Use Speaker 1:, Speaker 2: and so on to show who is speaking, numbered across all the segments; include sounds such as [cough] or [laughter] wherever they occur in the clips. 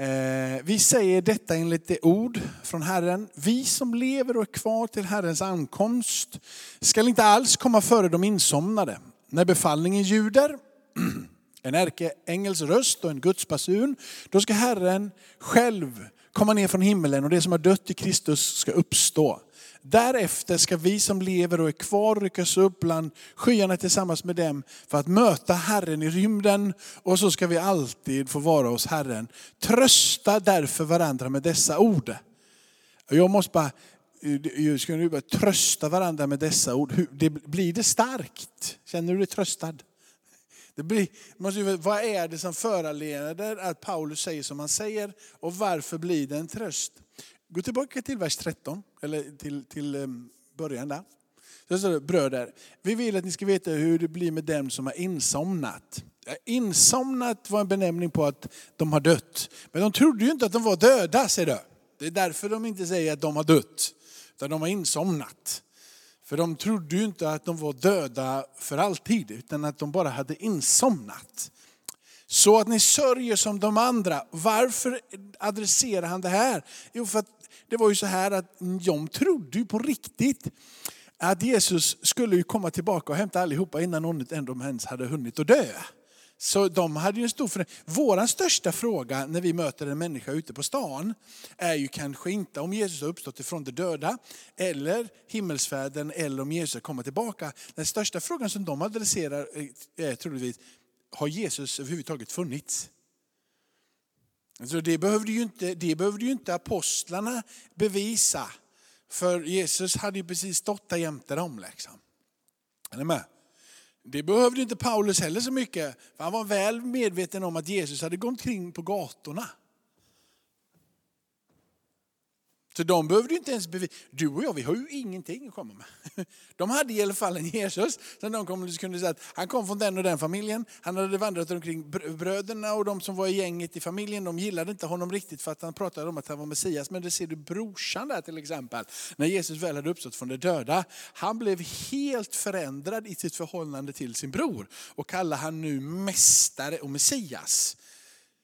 Speaker 1: Eh, vi säger detta enligt det ord från Herren. Vi som lever och är kvar till Herrens ankomst skall inte alls komma före de insomnade. När befallningen ljuder, [clears throat] en ärkeängels röst och en gudsbasun, då ska Herren själv komma ner från himmelen och det som har dött i Kristus ska uppstå. Därefter ska vi som lever och är kvar ryckas upp bland skyarna tillsammans med dem för att möta Herren i rymden och så ska vi alltid få vara hos Herren. Trösta därför varandra med dessa ord. Jag måste bara, jag ska nu bara trösta varandra med dessa ord. Det, blir det starkt? Känner du dig tröstad? Det blir, måste, vad är det som föranleder att Paulus säger som han säger och varför blir det en tröst? Gå tillbaka till vers 13, eller till, till ehm, början där. Så står det, bröder, vi vill att ni ska veta hur det blir med dem som har insomnat. Insomnat var en benämning på att de har dött. Men de trodde ju inte att de var döda, säger du. Det är därför de inte säger att de har dött, utan de har insomnat. För de trodde ju inte att de var döda för alltid, utan att de bara hade insomnat. Så att ni sörjer som de andra. Varför adresserar han det här? Jo, för att det var ju så här att de trodde ju på riktigt att Jesus skulle komma tillbaka och hämta allihopa innan någon ens hade hunnit att dö. Så de hade ju en stor förändring. Vår största fråga när vi möter en människa ute på stan är ju kanske inte om Jesus har uppstått ifrån de döda, eller himmelsfärden, eller om Jesus kommer tillbaka. Den största frågan som de adresserar eh, är troligtvis, har Jesus överhuvudtaget funnits? Så det, behövde ju inte, det behövde ju inte apostlarna bevisa. För Jesus hade ju precis stått där jämte dem. Liksom. Är ni med? Det behövde inte Paulus heller så mycket. För han var väl medveten om att Jesus hade gått omkring på gatorna. Så de behövde inte ens bevisa. Du och jag, vi har ju ingenting att komma med. [laughs] De hade i alla fall en Jesus som de kunde säga att han kom från den och den familjen. Han hade vandrat omkring bröderna och de som var i gänget i familjen, de gillade inte honom riktigt för att han pratade om att han var Messias. Men det ser du brorsan där till exempel, när Jesus väl hade uppstått från de döda. Han blev helt förändrad i sitt förhållande till sin bror och kallar han nu mästare och Messias.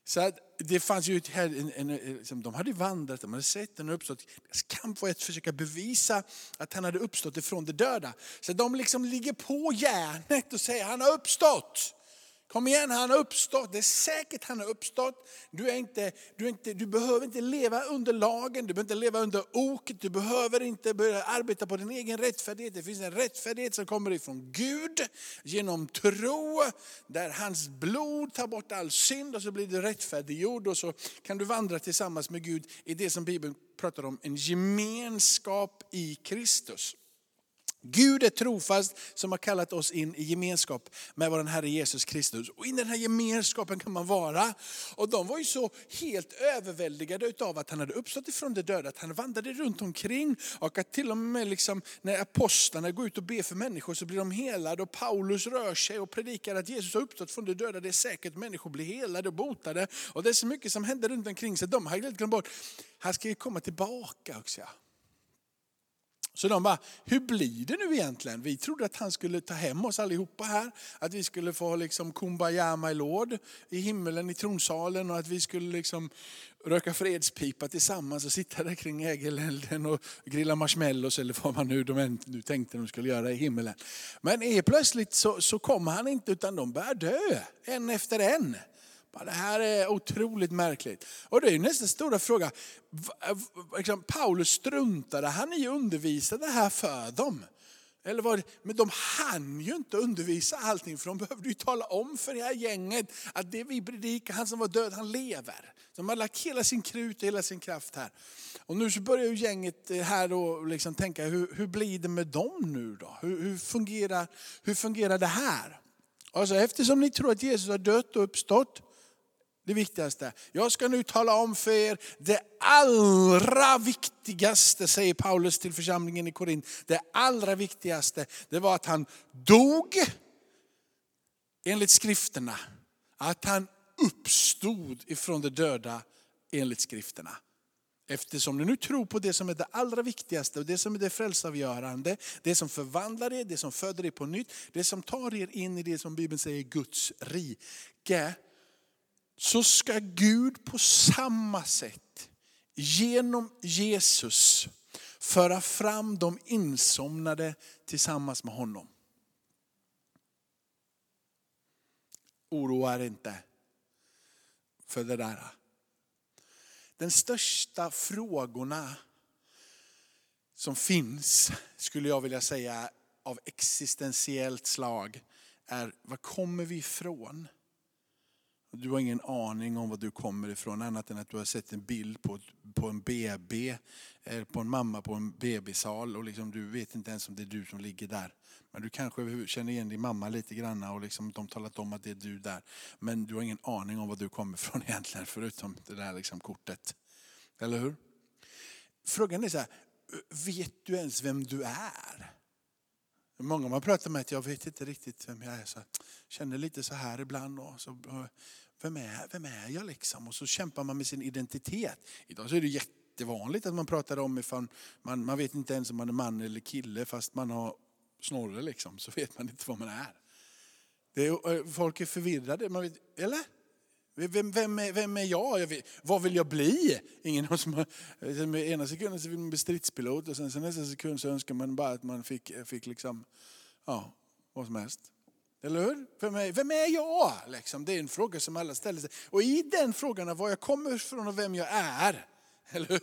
Speaker 1: Så att det fanns ju en, en, en, de hade vandrat, de hade sett den uppstått. Deras kamp var att försöka bevisa att han hade uppstått ifrån de döda. Så de liksom ligger på järnet och säger han har uppstått. Kom igen, han har uppstått. Det är säkert han har uppstått. Du, är inte, du, är inte, du behöver inte leva under lagen, du behöver inte leva under oket, du behöver inte börja arbeta på din egen rättfärdighet. Det finns en rättfärdighet som kommer ifrån Gud genom tro, där hans blod tar bort all synd och så blir du rättfärdiggjord och så kan du vandra tillsammans med Gud i det som Bibeln pratar om, en gemenskap i Kristus. Gud är trofast som har kallat oss in i gemenskap med vår Herre Jesus Kristus. Och i den här gemenskapen kan man vara. Och de var ju så helt överväldigade av att han hade uppstått ifrån de döda, att han vandrade runt omkring. Och att till och med liksom, när apostlarna går ut och ber för människor så blir de helade. Och Paulus rör sig och predikar att Jesus har uppstått från de döda. Det är säkert människor blir helade och botade. Och det är så mycket som händer runt omkring så de har helt glömt bort, han ska ju komma tillbaka också. Så de bara, hur blir det nu egentligen? Vi trodde att han skulle ta hem oss allihopa här. Att vi skulle få liksom kumbaya my lord i himmelen i tronsalen och att vi skulle liksom röka fredspipa tillsammans och sitta där kring ägelelden och grilla marshmallows eller vad man nu, de nu tänkte de skulle göra i himmelen. Men plötsligt så, så kommer han inte utan de börjar dö, en efter en. Det här är otroligt märkligt. Och det är nästa stora fråga. Liksom, Paulus struntade han i att undervisa det här för dem? Eller var det, men de hann ju inte undervisa allting för de behövde ju tala om för det här gänget att det vi predikar, han som var död, han lever. De har lagt hela sin krut och hela sin kraft här. Och nu så börjar ju gänget eh, här då liksom tänka, hur, hur blir det med dem nu då? Hur, hur, fungerar, hur fungerar det här? Alltså, eftersom ni tror att Jesus har dött och uppstått, det viktigaste. Jag ska nu tala om för er det allra viktigaste, säger Paulus till församlingen i Korint. Det allra viktigaste, det var att han dog enligt skrifterna. Att han uppstod ifrån de döda enligt skrifterna. Eftersom ni nu tror på det som är det allra viktigaste och det som är det frälsavgörande, det som förvandlar er, det som föder er på nytt, det som tar er in i det som Bibeln säger Guds rike så ska Gud på samma sätt genom Jesus föra fram de insomnade tillsammans med honom. Oroa er inte för det där. Den största frågorna som finns, skulle jag vilja säga, av existentiellt slag är, var kommer vi ifrån? Du har ingen aning om var du kommer ifrån annat än att du har sett en bild på, på en BB, eh, på en mamma på en BB-sal och liksom, du vet inte ens om det är du som ligger där. Men du kanske känner igen din mamma lite grann och liksom, de talat om att det är du där. Men du har ingen aning om var du kommer ifrån [laughs] egentligen förutom det där liksom kortet. Eller hur? Frågan är så här, eh, vet du ens vem du är? Många man pratar med att jag vet inte riktigt vem jag är. Så känner lite så här ibland. Och så, eh, vem, är, vem är jag liksom? Och så kämpar man med sin identitet. Idag så är det jättevanligt att man pratar om ifall man, man vet inte ens om man är man eller kille fast man har snorre liksom. Så vet man inte vad man är. Det är eh, folk är förvirrade. Man vet, eller? Vem, vem, är, vem är jag? jag vet, vad vill jag bli? Ingen som har, ena sekunden så vill man bli stridspilot och sen så nästa sekund så önskar man bara att man fick, fick liksom, ja, vad som helst. Eller hur? Vem är, vem är jag? Liksom, det är en fråga som alla ställer sig. Och i den frågan var jag kommer ifrån och vem jag är, [laughs] eller hur?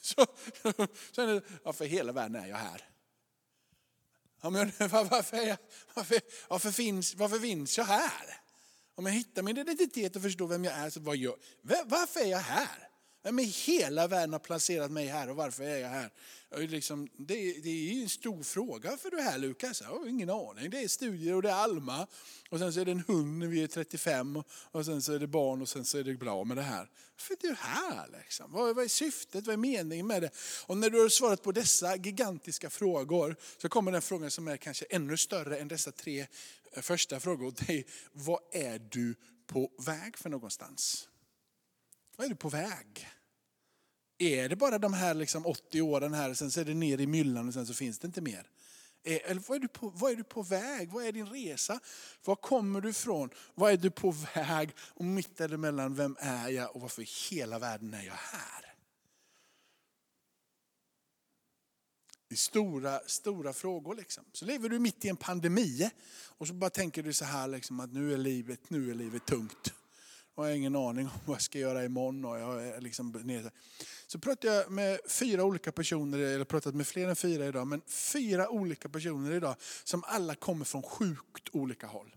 Speaker 1: Så, [laughs] så är det, ja, för hela världen är jag här. Ja, men [laughs] varför, jag, varför, varför, finns, varför finns jag här? Om jag hittar min identitet och förstår vem jag är, så vad gör, varför är jag här? Vem i hela världen har placerat mig här och varför är jag här? Liksom, det, det är en stor fråga för du här Lukas. Jag har ingen aning. Det är studier och det är Alma. Och sen så är det en hund när vi är 35. Och sen så är det barn och sen så är det bra med det här. För du är här liksom. Vad, vad är syftet? Vad är meningen med det? Och när du har svarat på dessa gigantiska frågor så kommer den frågan som är kanske ännu större än dessa tre Eh, första fråga åt dig, vad är du på väg för någonstans? Vad är du på väg? Är det bara de här liksom 80 åren här, sen så är det ner i myllan och sen så finns det inte mer? Eh, eller vad är, du på, vad är du på väg? Vad är din resa? Var kommer du ifrån? Vad är du på väg? Och mitt däremellan, vem är jag och varför i hela världen är jag här? Det är stora, stora frågor. Liksom. Så lever du mitt i en pandemi och så bara tänker du så här liksom, att nu är livet, nu är livet tungt. Och jag har ingen aning om [laughs] vad jag ska göra imorgon. Och jag är liksom nere. Så pratade jag med fyra olika personer, eller pratat med fler än fyra idag, men fyra olika personer idag som alla kommer från sjukt olika håll.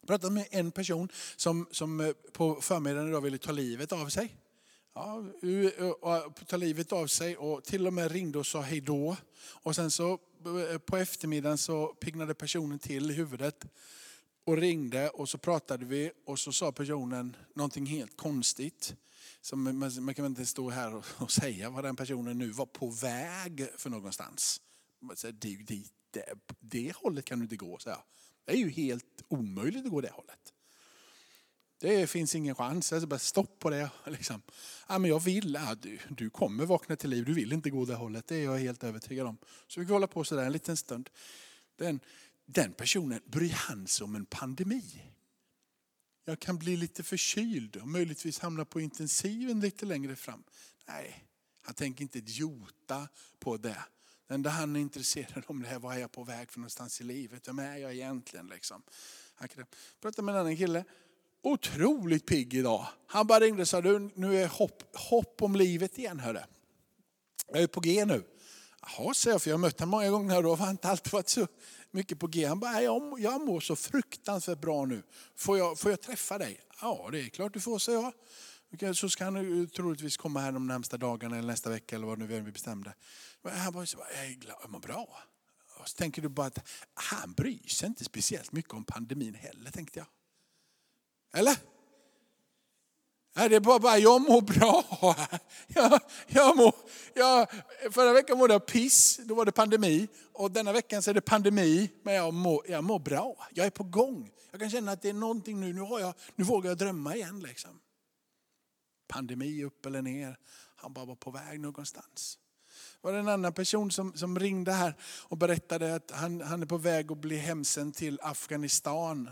Speaker 1: Jag pratade med en person som, som eh, på förmiddagen idag ville ta livet av sig. Ja, ta livet av sig och till och med ringde och sa hej då. Och sen så på eftermiddagen så piggnade personen till i huvudet och ringde och så pratade vi och så sa personen någonting helt konstigt. Som man, man kan inte stå här och, och, säga vad den personen nu var på väg för någonstans. Det, det, det, det hållet kan du inte gå, så Det är ju helt omöjligt att gå det hållet. Det finns ingen chans. Alltså bara stopp på det. [laughs] Liksom. Ja, men jag vill. Ja, du, du kommer vakna till liv. Du vill inte gå det hållet. Det är jag helt övertygad om. Så vi kan hålla på sådär en liten stund. Den, den personen bryr han sig om en pandemi. Jag kan bli lite förkyld och möjligtvis hamna på intensiven lite längre fram. Nej, han tänker inte ett jota på det. Det enda han är intresserad om det här, vad är jag på väg för någonstans i livet? Vem är jag egentligen? Liksom. Han prata med en annan kille, otroligt pigg idag. Han bara ringde och sa, du, nu är hopp, hopp om livet igen hörru. Jag är på G nu. Jaha, säger jag, för jag har mött honom många gånger och då har han inte alltid varit så mycket på G. Han bara, jag, jag mår så fruktansvärt bra nu. Får jag, får jag träffa dig? Ja, det är klart du får, säger jag. Så ska han troligtvis komma här de närmsta dagarna eller nästa vecka eller vad nu vi bestämde. Han bara, jag är glad, jag mår bra. Och så tänker du bara att han bryr sig inte speciellt mycket om pandemin heller, tänkte jag. Eller? Nej, det är bara, bara jag mår bra. [laughs] Jag, jag mår, jag, förra veckan mådde jag piss, då var det pandemi. Och denna veckan så är det pandemi, men jag mår, jag mår bra. Jag är på gång. Jag kan känna att det är någonting nu, nu, har jag, nu vågar jag drömma igen. Liksom. Pandemi upp eller ner, han bara var på väg någonstans. Det var en annan person som, som ringde här och berättade att han, han är på väg att bli hemsänd till Afghanistan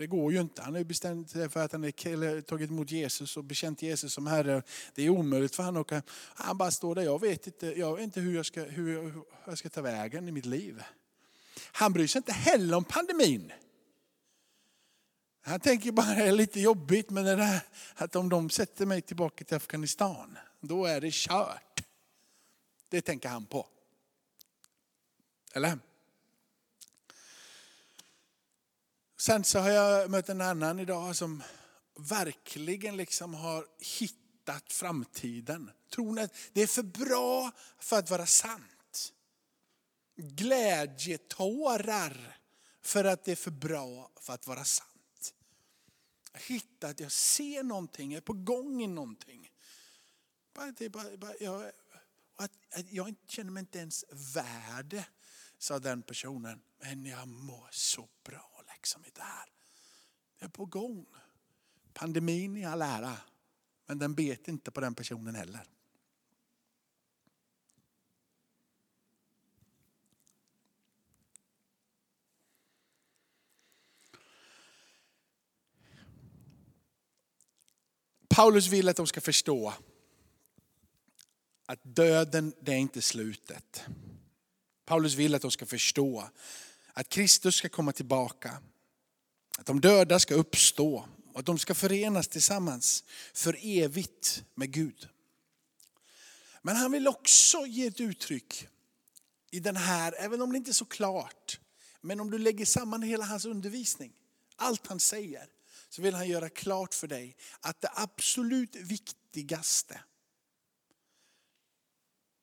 Speaker 1: det går ju inte. Han har bestämt sig för att han har tagit emot Jesus och bekänt Jesus som Herre. Det är omöjligt för honom. att Han bara står där, jag vet inte, jag vet inte hur, jag ska, hur jag ska ta vägen i mitt liv. Han bryr sig inte heller om pandemin. Han tänker bara det är lite jobbigt men det där, att om de sätter mig tillbaka till Afghanistan, då är det kört. Det tänker han på. Eller? Sen så har jag mött en annan idag som verkligen liksom har hittat framtiden. Tror att det är för bra för att vara sant. Glädjetårar för att det är för bra för att vara sant. Jag hittar att jag ser någonting, jag är på gång i någonting. Bara, bara, jag, att jag känner mig inte ens värd, sa den personen. Men jag mår så bra verksamhet i här. Det är på gång. Pandemin i all ära, men den bet inte på den personen heller. Paulus vill att de ska förstå att döden det är inte slutet. Paulus vill att de ska förstå att Kristus ska komma tillbaka. Att de döda ska uppstå och att de ska förenas tillsammans för evigt med Gud. Men han vill också ge ett uttryck i den här, även om det inte är så klart, men om du lägger samman hela hans undervisning, allt han säger, så vill han göra klart för dig att det absolut viktigaste,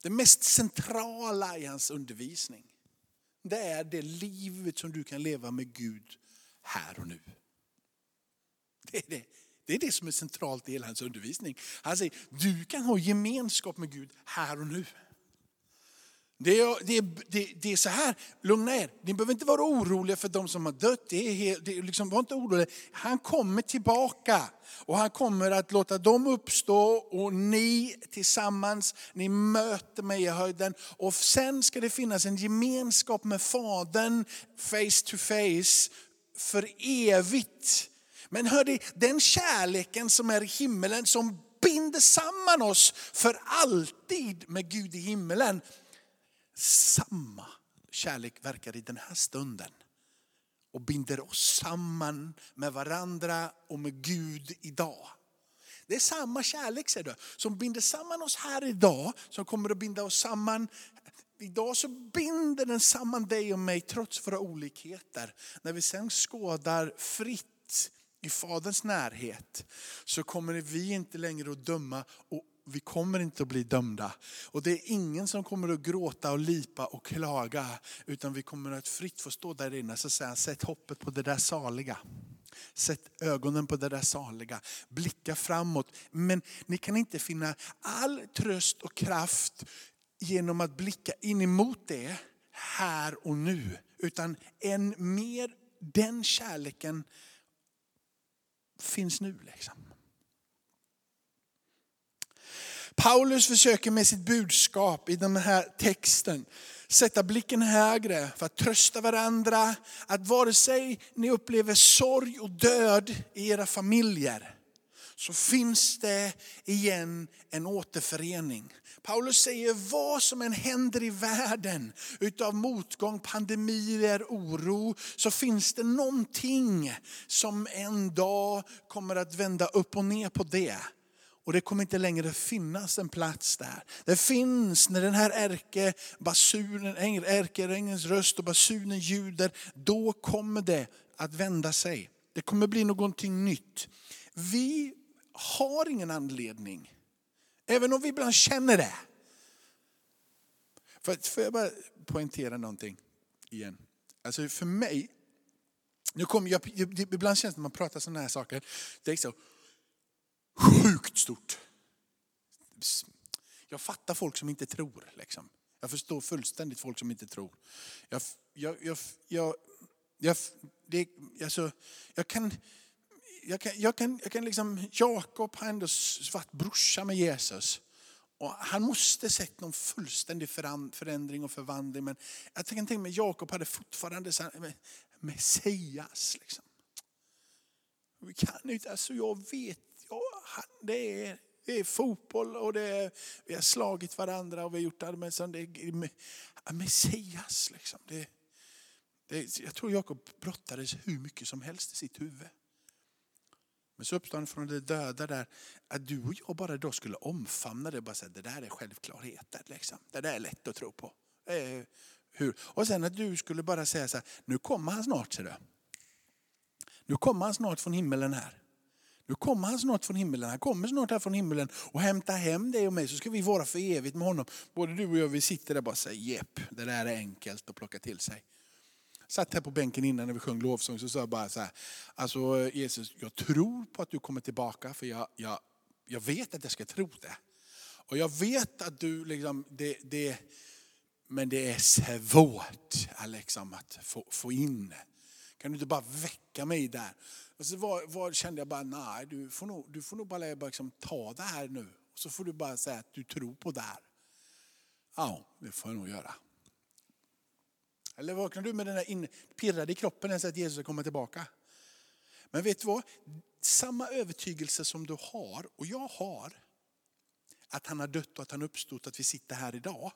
Speaker 1: det mest centrala i hans undervisning, det är det livet som du kan leva med Gud här och nu. Det är det. Det är det som är centralt i hela hans undervisning. Han säger, du kan ha gemenskap med Gud här och nu. Det är, det, är, det, det är så här, lugna er. Ni behöver inte vara oroliga för de som har dött. Det är, helt, det är liksom, var inte oroliga. Han kommer tillbaka och han kommer att låta dem uppstå och ni tillsammans, ni möter mig i höjden. Och sen ska det finnas en gemenskap med Fadern face to face för evigt. Men hörde, den kärleken som är i himmelen som binder samman oss för alltid med Gud i himmelen samma kärlek verkar i den här stunden och binder oss samman med varandra och med Gud idag. Det är samma kärlek ser du, som binder samman oss här idag, som kommer att binda oss samman. Idag så binder den samman dig och mig trots våra olikheter. När vi sen skådar fritt i Faderns närhet så kommer vi inte längre att döma och vi kommer inte att bli dömda. Och det är ingen som kommer att gråta och lipa och klaga. Utan vi kommer att fritt få stå där inne. och säga, sätt hoppet på det där saliga. Sätt ögonen på det där saliga. Blicka framåt. Men ni kan inte finna all tröst och kraft genom att blicka in emot det här och nu. Utan än mer den kärleken finns nu. Liksom. Paulus försöker med sitt budskap i den här texten sätta blicken högre för att trösta varandra. Att vare sig ni upplever sorg och död i era familjer så finns det igen en återförening. Paulus säger vad som än händer i världen utav motgång, pandemier, oro, så finns det någonting som en dag kommer att vända upp och ner på det. Och det kommer inte längre finnas en plats där. Det finns när den här ärkebasunen, ärkeängelns röst och basunen ljuder, då kommer det att vända sig. Det kommer bli någonting nytt. Vi har ingen anledning, även om vi ibland känner det. För, får jag bara poängtera någonting igen? Alltså för mig, nu kommer jag, ibland känns det när man pratar sådana här saker, det är så, sjukt stort. Jag fattar folk som inte tror. Liksom. Jag förstår fullständigt folk som inte tror. Jag, jag, jag, jag, jag, det, alltså, jag kan, jag kan, jag kan, jag kan liksom, Jakob har ändå varit brorsa med Jesus. Och han måste sett någon fullständig förändring och förvandling. Men jag kan tänka mig Jakob hade fortfarande Messias. Liksom. Vi kan inte, alltså jag vet, ja, det, är, det är fotboll och det är, vi har slagit varandra och vi har gjort det, men det är Messias. Liksom. Det, det, jag tror Jakob brottades hur mycket som helst i sitt huvud. Men så uppstår han från de döda där, att du och jag bara då skulle omfamna det och bara säga det där är självklarheter. Liksom. Det där är lätt att tro på. Eh, hur? Och sen att du skulle bara säga så här, nu kommer han snart ser du. Nu kommer han snart från himmelen här. Nu kommer han snart från himmelen. Han kommer snart här från himmelen och hämtar hem dig och mig så ska vi vara för evigt med honom. Både du och jag vi sitter där och bara säger jepp, det där är enkelt att plocka till sig satt här på bänken innan när vi sjöng lovsång så sa jag bara så här, alltså Jesus jag tror på att du kommer tillbaka för jag, jag, jag vet att jag ska tro det. Och jag vet att du liksom, det, det, men det är svårt liksom, att få, få in. Kan du inte bara väcka mig där? Och så var, var, kände jag bara, nej du får nog, du får nog bara liksom, ta det här nu. Och så får du bara säga att du tror på det här. Ja, det får jag nog göra. Eller vaknar du med den där pirrade i kroppen ens att Jesus ska komma tillbaka? Men vet du vad? Samma övertygelse som du har och jag har, att han har dött och att han uppstått, att vi sitter här idag.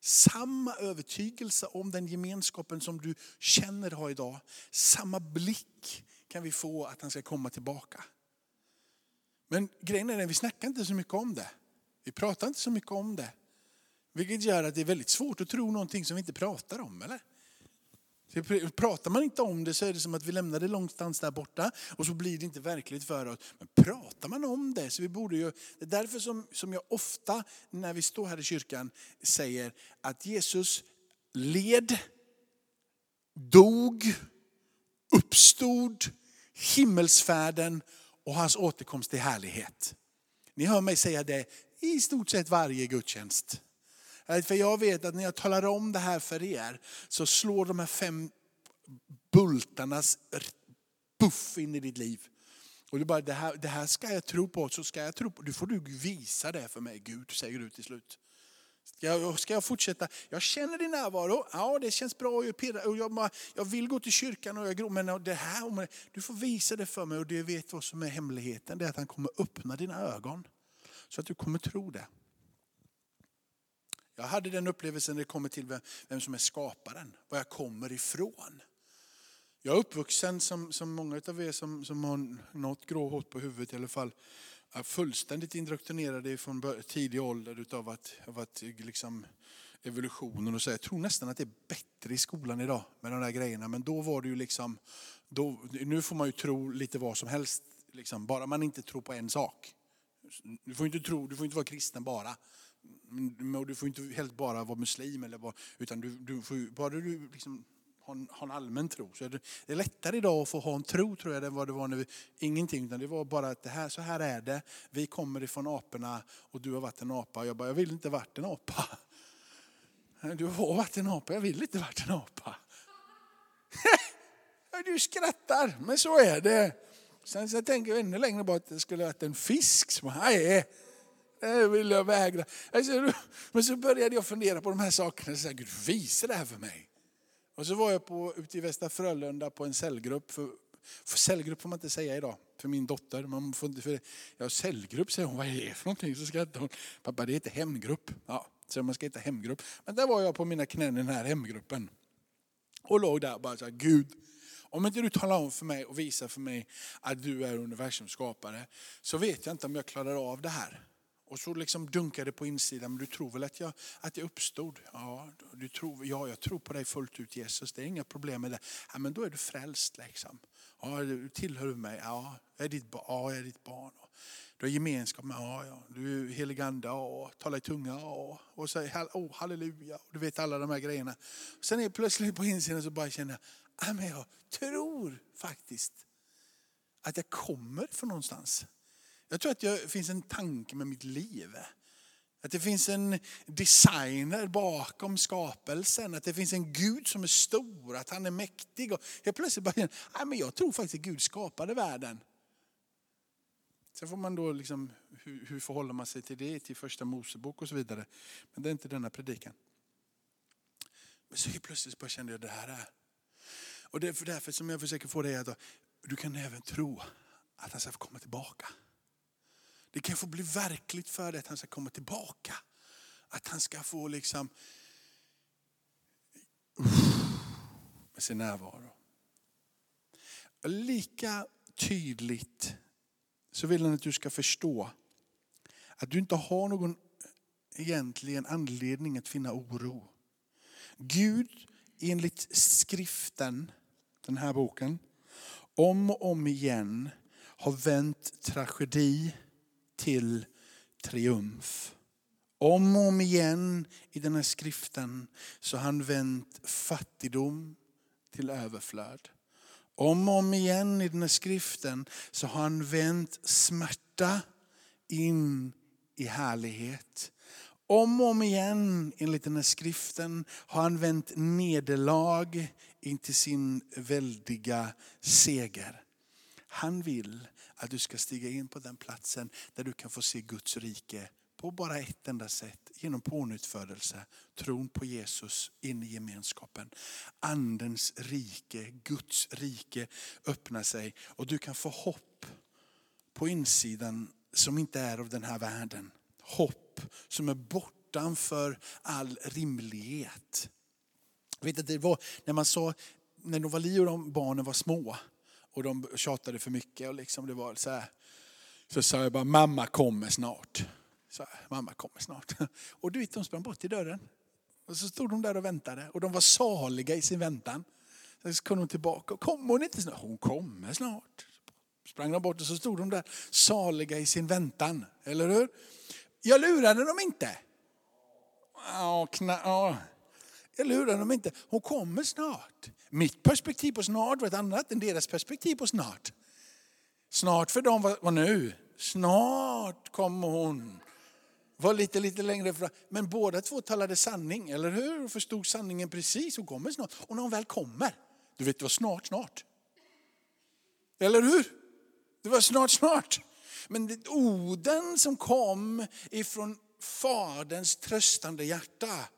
Speaker 1: Samma övertygelse om den gemenskapen som du känner har idag, samma blick kan vi få att han ska komma tillbaka. Men grejen är att vi snackar inte så mycket om det. Vi pratar inte så mycket om det. Vilket gör att det är väldigt svårt att tro någonting som vi inte pratar om. eller? pratar man inte om det så är det som att vi lämnar det långstans där borta och så blir det inte verkligt för oss. Men pratar man om det så vi borde ju, det är därför som, som jag ofta när vi står här i kyrkan säger att Jesus led, dog, uppstod, himmelsfärden och hans återkomst till härlighet. Ni hör mig säga det i stort sett varje gudstjänst. För jag vet att när jag talar om det här för er så slår de här fem bultarnas buff in i ditt liv. Och du bara, det här, det här ska jag tro på, så ska jag tro på. Du får du visa det för mig Gud, säger du till slut. Ska jag, ska jag fortsätta? Jag känner din närvaro, ja det känns bra, och jag, pirrar, och jag, jag vill gå till kyrkan och jag men det här, du får visa det för mig och du vet vad som är hemligheten. Det är att han kommer öppna dina ögon. Så att du kommer tro det. Jag hade den upplevelsen när det kommer till vem, vem som är skaparen, var jag kommer ifrån. Jag är uppvuxen som, som många av er som, som har något gråhårt på huvudet i alla fall, är fullständigt indoktrinerade från tidig ålder utav att, av att liksom, evolutionen och så. Jag tror nästan att det är bättre i skolan idag med de där grejerna. Men då var det ju liksom, då, nu får man ju tro lite vad som helst. Liksom, bara man inte tror på en sak. Du får inte tro, du får inte vara kristen bara. Mm, och du får inte helt bara vara muslim, eller bara, utan du, du får, bara du liksom har en, har en allmän tro. Så det, det är lättare idag att få ha en tro tror jag än vad det var när vi, ingenting. Utan det var bara att det här, så här är det. Vi kommer ifrån aporna och du har varit en apa. Jag bara, jag vill inte varit en apa. [laughs] Du har varit en apa, jag vill inte varit en apa. [laughs] Du skrattar, men så är det. Sen så tänker jag ännu längre bort att det skulle varit en fisk. Som, nej, det vill jag vägra. Men så började jag fundera på de här sakerna. Så här, Gud, visa det här för mig. Och så var jag på, ute i Västra Frölunda på en cellgrupp. För, för cellgrupp får man inte säga idag, för min dotter. Man får inte, för, ja, cellgrupp säger hon, vad är det för någonting? Så skrattar hon. Pappa, det heter hemgrupp. Ja, så man ska heta hemgrupp. Men där var jag på mina knän i den här hemgruppen. Och låg där och bara så här, Gud, om inte du talar om för mig och visar för mig att du är universums skapare, så vet jag inte om jag klarar av det här. Och så liksom dunkar det på insidan, men du tror väl att jag, att jag uppstod? Ja, du tror, ja, jag tror på dig fullt ut Jesus, det är inga problem med det. Ja, men då är du frälst liksom. Ja, du tillhör du mig? Ja, jag är ditt, ja, jag är ditt barn. Du har gemenskap med, ja, ja. du är helig ande, ja, talar i tunga, ja. Och så, oh, halleluja, du vet alla de här grejerna. Sen är plötsligt på insidan så bara känner jag, ja, men jag tror faktiskt att jag kommer från någonstans. Jag tror att det finns en tanke med mitt liv. Att det finns en designer bakom skapelsen. Att det finns en Gud som är stor, att han är mäktig. Och jag plötsligt bara nej men jag tror faktiskt att Gud skapade världen. Sen får man då liksom, hur, hur förhåller man sig till det, till första Mosebok och så vidare. Men det är inte denna predikan. Men så plötsligt bara kände jag det här är. Och det är därför som jag försöker få dig att du kan även tro att han ska få komma tillbaka. Det kan få bli verkligt för dig att han ska komma tillbaka. Att han ska få liksom med sin närvaro. Lika tydligt så vill han att du ska förstå att du inte har någon egentligen anledning att finna oro. Gud enligt skriften, den här boken, om och om igen har vänt tragedi till triumf. Om och om igen i den här skriften så har han vänt fattigdom till överflöd. Om och om igen i den här skriften så har han vänt smärta in i härlighet. Om och om igen enligt den här skriften har han vänt nederlag in till sin väldiga seger. Han vill att du ska stiga in på den platsen där du kan få se Guds rike på bara ett enda sätt. Genom pånyttfödelse, tron på Jesus in i gemenskapen. Andens rike, Guds rike öppnar sig och du kan få hopp på insidan som inte är av den här världen. Hopp som är bortanför all rimlighet. Jag vet att det var när man sa, när Novali och de barnen var små och de tjatade för mycket och liksom det var så här, så sa jag bara mamma kommer snart. Så här, mamma kommer snart. [laughs] Och du vet, de sprang bort till dörren. Och så stod de där och väntade och de var saliga i sin väntan. Så kom de tillbaka. Kommer hon inte snart? Hon kommer snart. Sprang de bort och så stod de där saliga i sin väntan. Eller hur? Jag lurade dem inte. Ja, kna, ja. Jag lurade dem inte. Hon kommer snart. Mitt perspektiv på snart var ett annat än deras perspektiv på snart. Snart för dem var, var nu. Snart kommer hon. Var lite, lite längre fram. Men båda två talade sanning, eller hur? Och förstod sanningen precis. Hon kommer snart. Och när hon väl kommer, du vet det var snart, snart. Eller hur? Det var snart, snart. Men det orden som kom ifrån faderns tröstande hjärta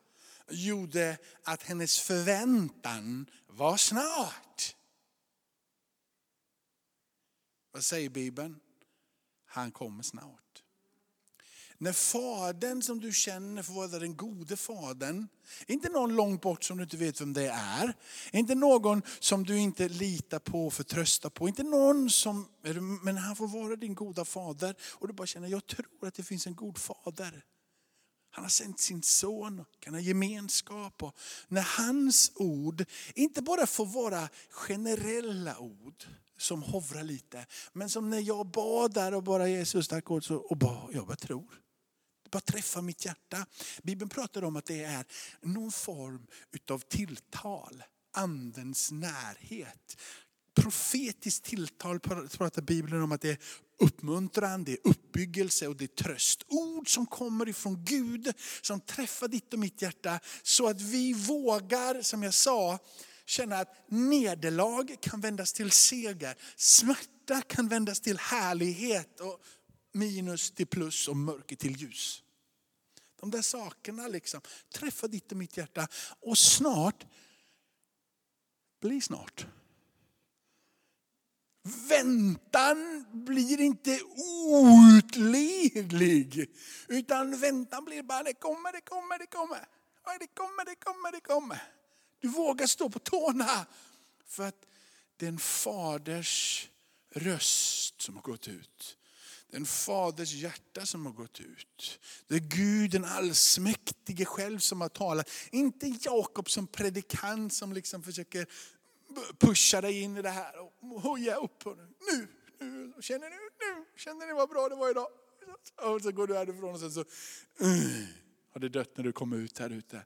Speaker 1: gjorde att hennes förväntan var snart. Vad säger Bibeln? Han kommer snart. När fadern som du känner får vara den gode fadern, inte någon långt bort som du inte vet vem det är, inte någon som du inte litar på och förtröstar på, inte någon som, men han får vara din goda fader och du bara känner, jag tror att det finns en god fader. Han har sänt sin son, kan ha gemenskap. Och när hans ord inte bara får vara generella ord som hovrar lite. Men som när jag bad där och bara Jesus tack och, så, och bara, jag bara tror. Det bara träffar mitt hjärta. Bibeln pratar om att det är någon form utav tilltal. Andens närhet profetiskt tilltal pratar Bibeln om att det är uppmuntran, det är uppbyggelse och det är tröst. Ord som kommer ifrån Gud, som träffar ditt och mitt hjärta. Så att vi vågar, som jag sa, känna att nederlag kan vändas till seger. Smärta kan vändas till härlighet och minus till plus och mörker till ljus. De där sakerna liksom träffar ditt och mitt hjärta och snart, blir snart Väntan blir inte outlidlig. Utan väntan blir bara, det kommer, det kommer, det kommer. Det kommer, det kommer, det kommer. Du vågar stå på tårna. För att det är en faders röst som har gått ut. Det är en faders hjärta som har gått ut. Det är Gud den allsmäktige själv som har talat. Inte Jakob som predikant som liksom försöker pusha dig in i det här och höja upp. Nu, nu, känner ni, nu, känner ni vad bra det var idag? Och så går du härifrån och sen så uh, har det dött när du kommer ut här ute.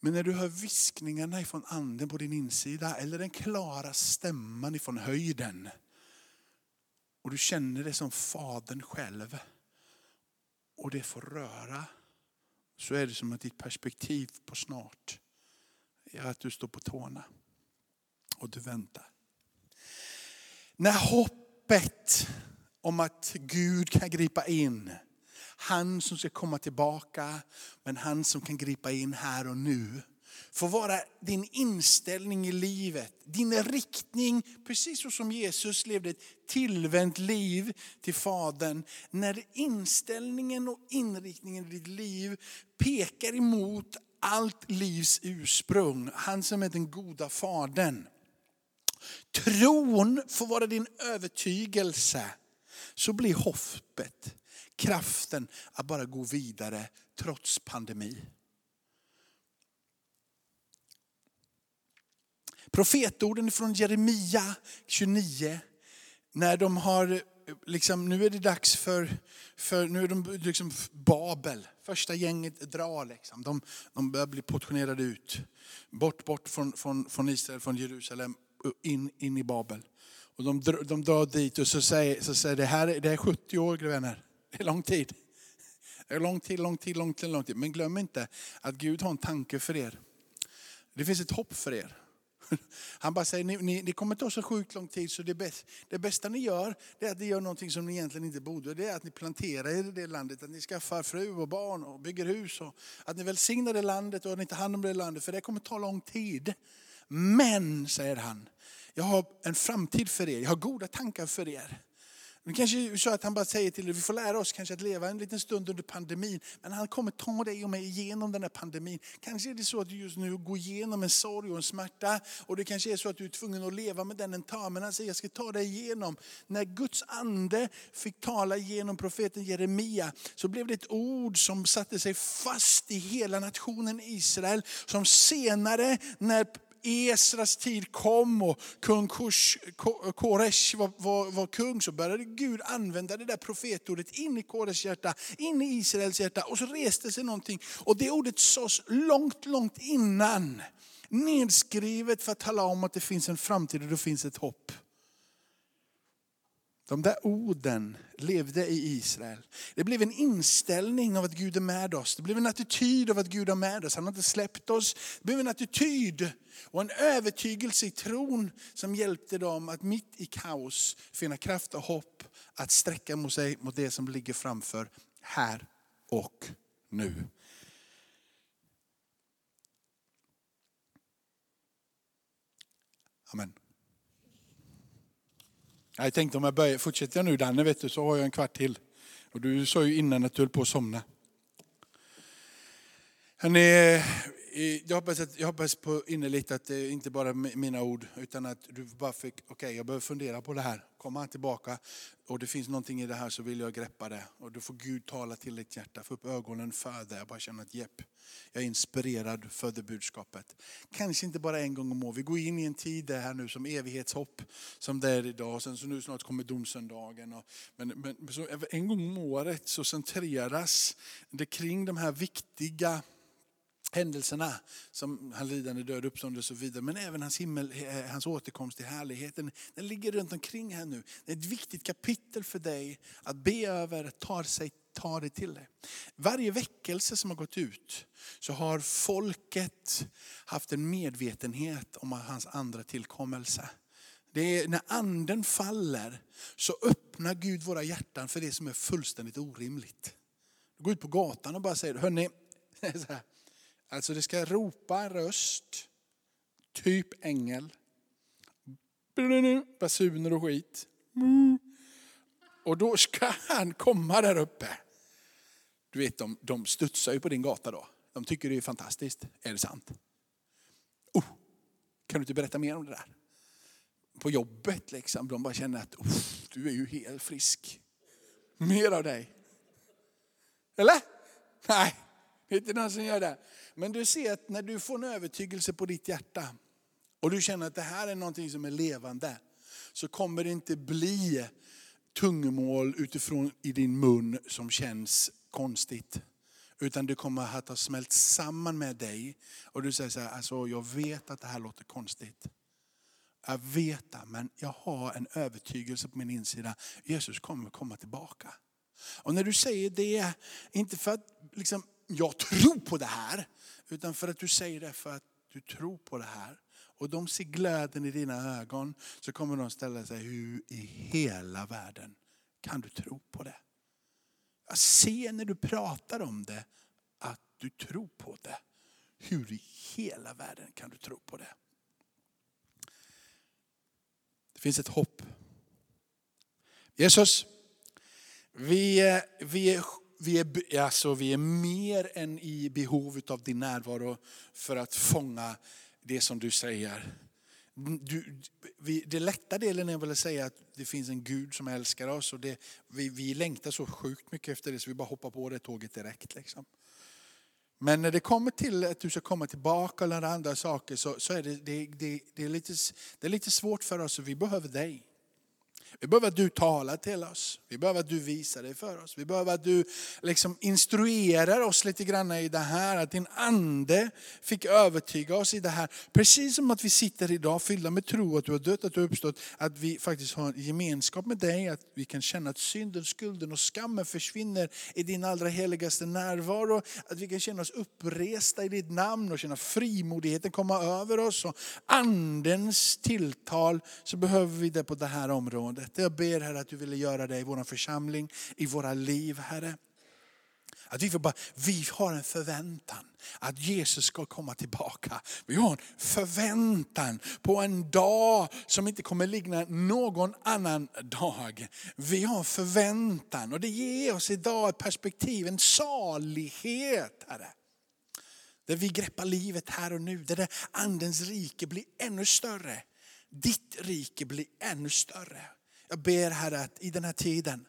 Speaker 1: Men när du hör viskningarna ifrån anden på din insida eller den klara stämman ifrån höjden och du känner det som Fadern själv och det får röra så är det som att ditt perspektiv på snart är att du står på tårna och du väntar. När hoppet om att Gud kan gripa in, han som ska komma tillbaka, men han som kan gripa in här och nu. får vara din inställning i livet, din riktning, precis så som Jesus levde ett tillvänt liv till Fadern. När inställningen och inriktningen i ditt liv pekar emot allt livs ursprung, han som är den goda Fadern. Tron får vara din övertygelse, så blir hoppet kraften att bara gå vidare trots pandemi. Profetorden från Jeremia 29, när de har, liksom, nu är det dags för, för nu är de liksom Babel, första gänget drar. Liksom. De, de börjar bli portionerade ut. Bort, bort från, från, från Israel, från Jerusalem, in, in i Babel. Och de, de drar dit och så säger, så säger det här det är 70 år vänner. Det är lång tid. Det är lång tid, lång tid, lång tid, lång tid. Men glöm inte att Gud har en tanke för er. Det finns ett hopp för er. [laughs] Han bara säger, ni, ni, det kommer ta så sjukt lång tid så det, bäst, det bästa ni gör, det är att ni gör någonting som ni egentligen inte borde. Det är att ni planterar er i det landet, att ni skaffar fru och barn och bygger hus. Och att ni välsignar det landet och att ni tar hand om det landet, för det kommer ta lång tid. Men, säger han, jag har en framtid för er, jag har goda tankar för er. Det kanske är så att han bara säger till dig, vi får lära oss kanske att leva en liten stund under pandemin. Men han kommer ta dig och mig igenom den här pandemin. Kanske är det så att du just nu går igenom en sorg och en smärta. Och det kanske är så att du är tvungen att leva med den en tag. Men han säger, jag ska ta dig igenom. När Guds ande fick tala genom profeten Jeremia så blev det ett ord som satte sig fast i hela nationen Israel. Som senare när Esras tid kom och kung Koresh var, var, var, kung så började Gud använda det där profetordet in i Koresh hjärta, in i Israels hjärta och så reste sig någonting. Och det ordet sades långt, långt innan. Nedskrivet för att tala om att det finns en framtid och det finns ett hopp. De där orden levde i Israel. Det blev en inställning av att Gud är med oss. Det blev en attityd av att Gud är med oss. Han har inte släppt oss. Det blev en attityd och en övertygelse i tron som hjälpte dem att mitt i kaos finna kraft och hopp att sträcka mot sig mot det som ligger framför här och nu. Amen. Jag tänkte om jag börjar, fortsätter jag nu Danne, vet du, så har jag en kvart till. Och du sa ju innan att du höll på att somna. Hörrni, jag hoppas, att, jag hoppas på innerligt att det inte bara är mina ord, utan att du bara fick, okej okay, jag behöver fundera på det här. Kommer han tillbaka och det finns någonting i det här så vill jag greppa det. Och då får Gud tala till ditt hjärta, få upp ögonen för det. Jag bara känner att jepp, jag är inspirerad för det budskapet. Kanske inte bara en gång om året. Vi går in i en tid här nu som evighetshopp, som det är idag. Sen så nu snart kommer domsöndagen. Och, men, men så en gång om året så centreras det kring de här viktiga händelserna som han lidande, död, uppståndelse och så vidare. Men även hans, himmel, eh, hans återkomst till härligheten. Den ligger runt omkring här nu. Det är ett viktigt kapitel för dig att be över, ta, sig, ta det till dig. Varje väckelse som har gått ut så har folket haft en medvetenhet om hans andra tillkommelse. Det är när anden faller så öppnar Gud våra hjärtan för det som är fullständigt orimligt. Gå ut på gatan och bara säger, hörni, [laughs] Alltså det ska ropa en röst, typ ängel. Basuner och skit. Och då ska han komma där uppe. Du vet, de, de studsar ju på din gata då. De tycker det är fantastiskt. Är det sant? Oh, kan du inte berätta mer om det där? På jobbet liksom, de bara känner att oh, du är ju helt frisk. Mer av dig. Eller? Nej, det är inte någon som gör det. Men du ser att när du får en övertygelse på ditt hjärta och du känner att det här är någonting som är levande, så kommer det inte bli tungomål utifrån i din mun som känns konstigt. Utan det kommer att ha smält samman med dig och du säger så här, alltså jag vet att det här låter konstigt. Jag vet det, men jag har en övertygelse på min insida. Jesus kommer komma tillbaka. Och när du säger det, inte för att liksom, jag tror på det här, utan för att du säger det för att du tror på det här. Och de ser glöden i dina ögon, så kommer de ställa sig, hur i hela världen kan du tro på det? Jag ser när du pratar om det att du tror på det. Hur i hela världen kan du tro på det? Det finns ett hopp. Jesus, vi, eh, vi, är, vi, är, alltså, vi är mer än i behov av din närvaro för att fånga det som du säger. Mm, du, vi, det lätta delen är väl att säga att det finns en Gud som älskar oss. Och det, vi, vi längtar så sjukt mycket efter det så vi bara hoppar på det tåget direkt. Liksom. Men när det kommer till att du ska komma tillbaka eller andra saker så, så är det, det, det, det, är lite, det är lite svårt för oss och vi behöver dig. Vi behöver att du talar till oss. Vi behöver att du visar dig för oss. Vi behöver att du liksom instruerar oss lite grann i det här. Att din ande fick övertyga oss i det här. Precis som att vi sitter idag fyllda med tro att du har dött, att du har uppstått. Att vi faktiskt har gemenskap med dig. Att vi kan känna att synden, skulden och skammen försvinner i din allra heligaste närvaro. Att vi kan känna oss uppresta i ditt namn och känna frimodigheten komma över oss. Och andens tilltal så behöver vi det på det här området livet. Jag ber Herre att du ville göra det i vår församling, i våra liv Herre. Att vi, får bara, vi har en förväntan att Jesus ska komma tillbaka. Vi har en förväntan på en dag som inte kommer likna någon annan dag. Vi har en förväntan och det ger oss idag ett perspektiv, en salighet. Herre. Där vi greppar livet här och nu, där det andens rike blir ännu större. Ditt rike blir ännu större. Jag ber Herre att i den här tiden,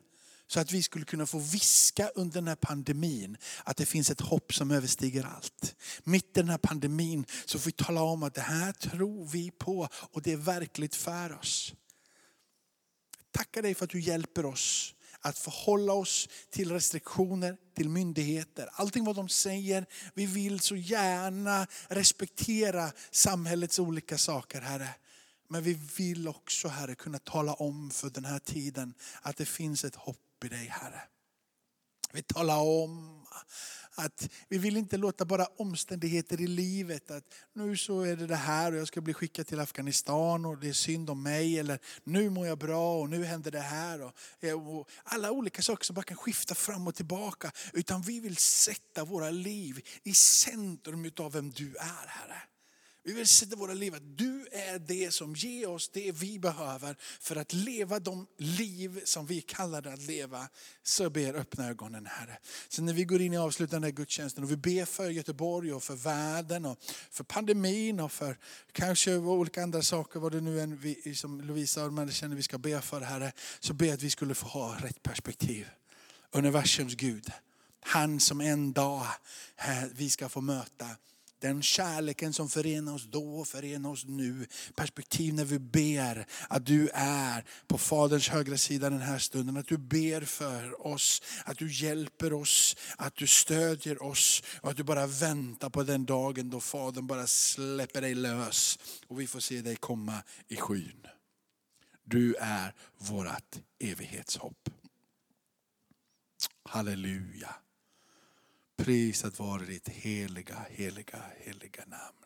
Speaker 1: så att vi skulle kunna få viska under den här pandemin att det finns ett hopp som överstiger allt. Mitt i den här pandemin så får vi tala om att det här tror vi på och det är verkligt för oss. Tackar dig för att du hjälper oss att förhålla oss till restriktioner, till myndigheter. Allting vad de säger, vi vill så gärna respektera samhällets olika saker Herre. Men vi vill också Herre kunna tala om för den här tiden att det finns ett hopp i dig Herre. Vi talar om att vi vill inte låta bara omständigheter i livet, att nu så är det det här och jag ska bli skickad till Afghanistan och det är synd om mig. Eller nu mår jag bra och nu händer det här. Och, och alla olika saker som bara kan skifta fram och tillbaka. Utan vi vill sätta våra liv i centrum av vem du är Herre. Vi vill sätta våra liv att du är det som ger oss det vi behöver för att leva de liv som vi kallar det att leva. Så ber öppna ögonen Herre. Så när vi går in i avslutande gudstjänsten och vi ber för Göteborg och för världen och för pandemin och för kanske olika andra saker, vad det nu än vi, som Lovisa och de känner vi ska be för Herre. Så ber att vi skulle få ha rätt perspektiv. Universums Gud. Han som en dag vi ska få möta den kärleken som förenar oss då och förenar oss nu. Perspektiv när vi ber att du är på Faderns högra sida den här stunden. Att du ber för oss, att du hjälper oss, att du stödjer oss. Och att du bara väntar på den dagen då Fadern bara släpper dig lös. Och vi får se dig komma i skyn. Du är vårt evighetshopp. Halleluja. Prisat vare ditt heliga, heliga, heliga namn.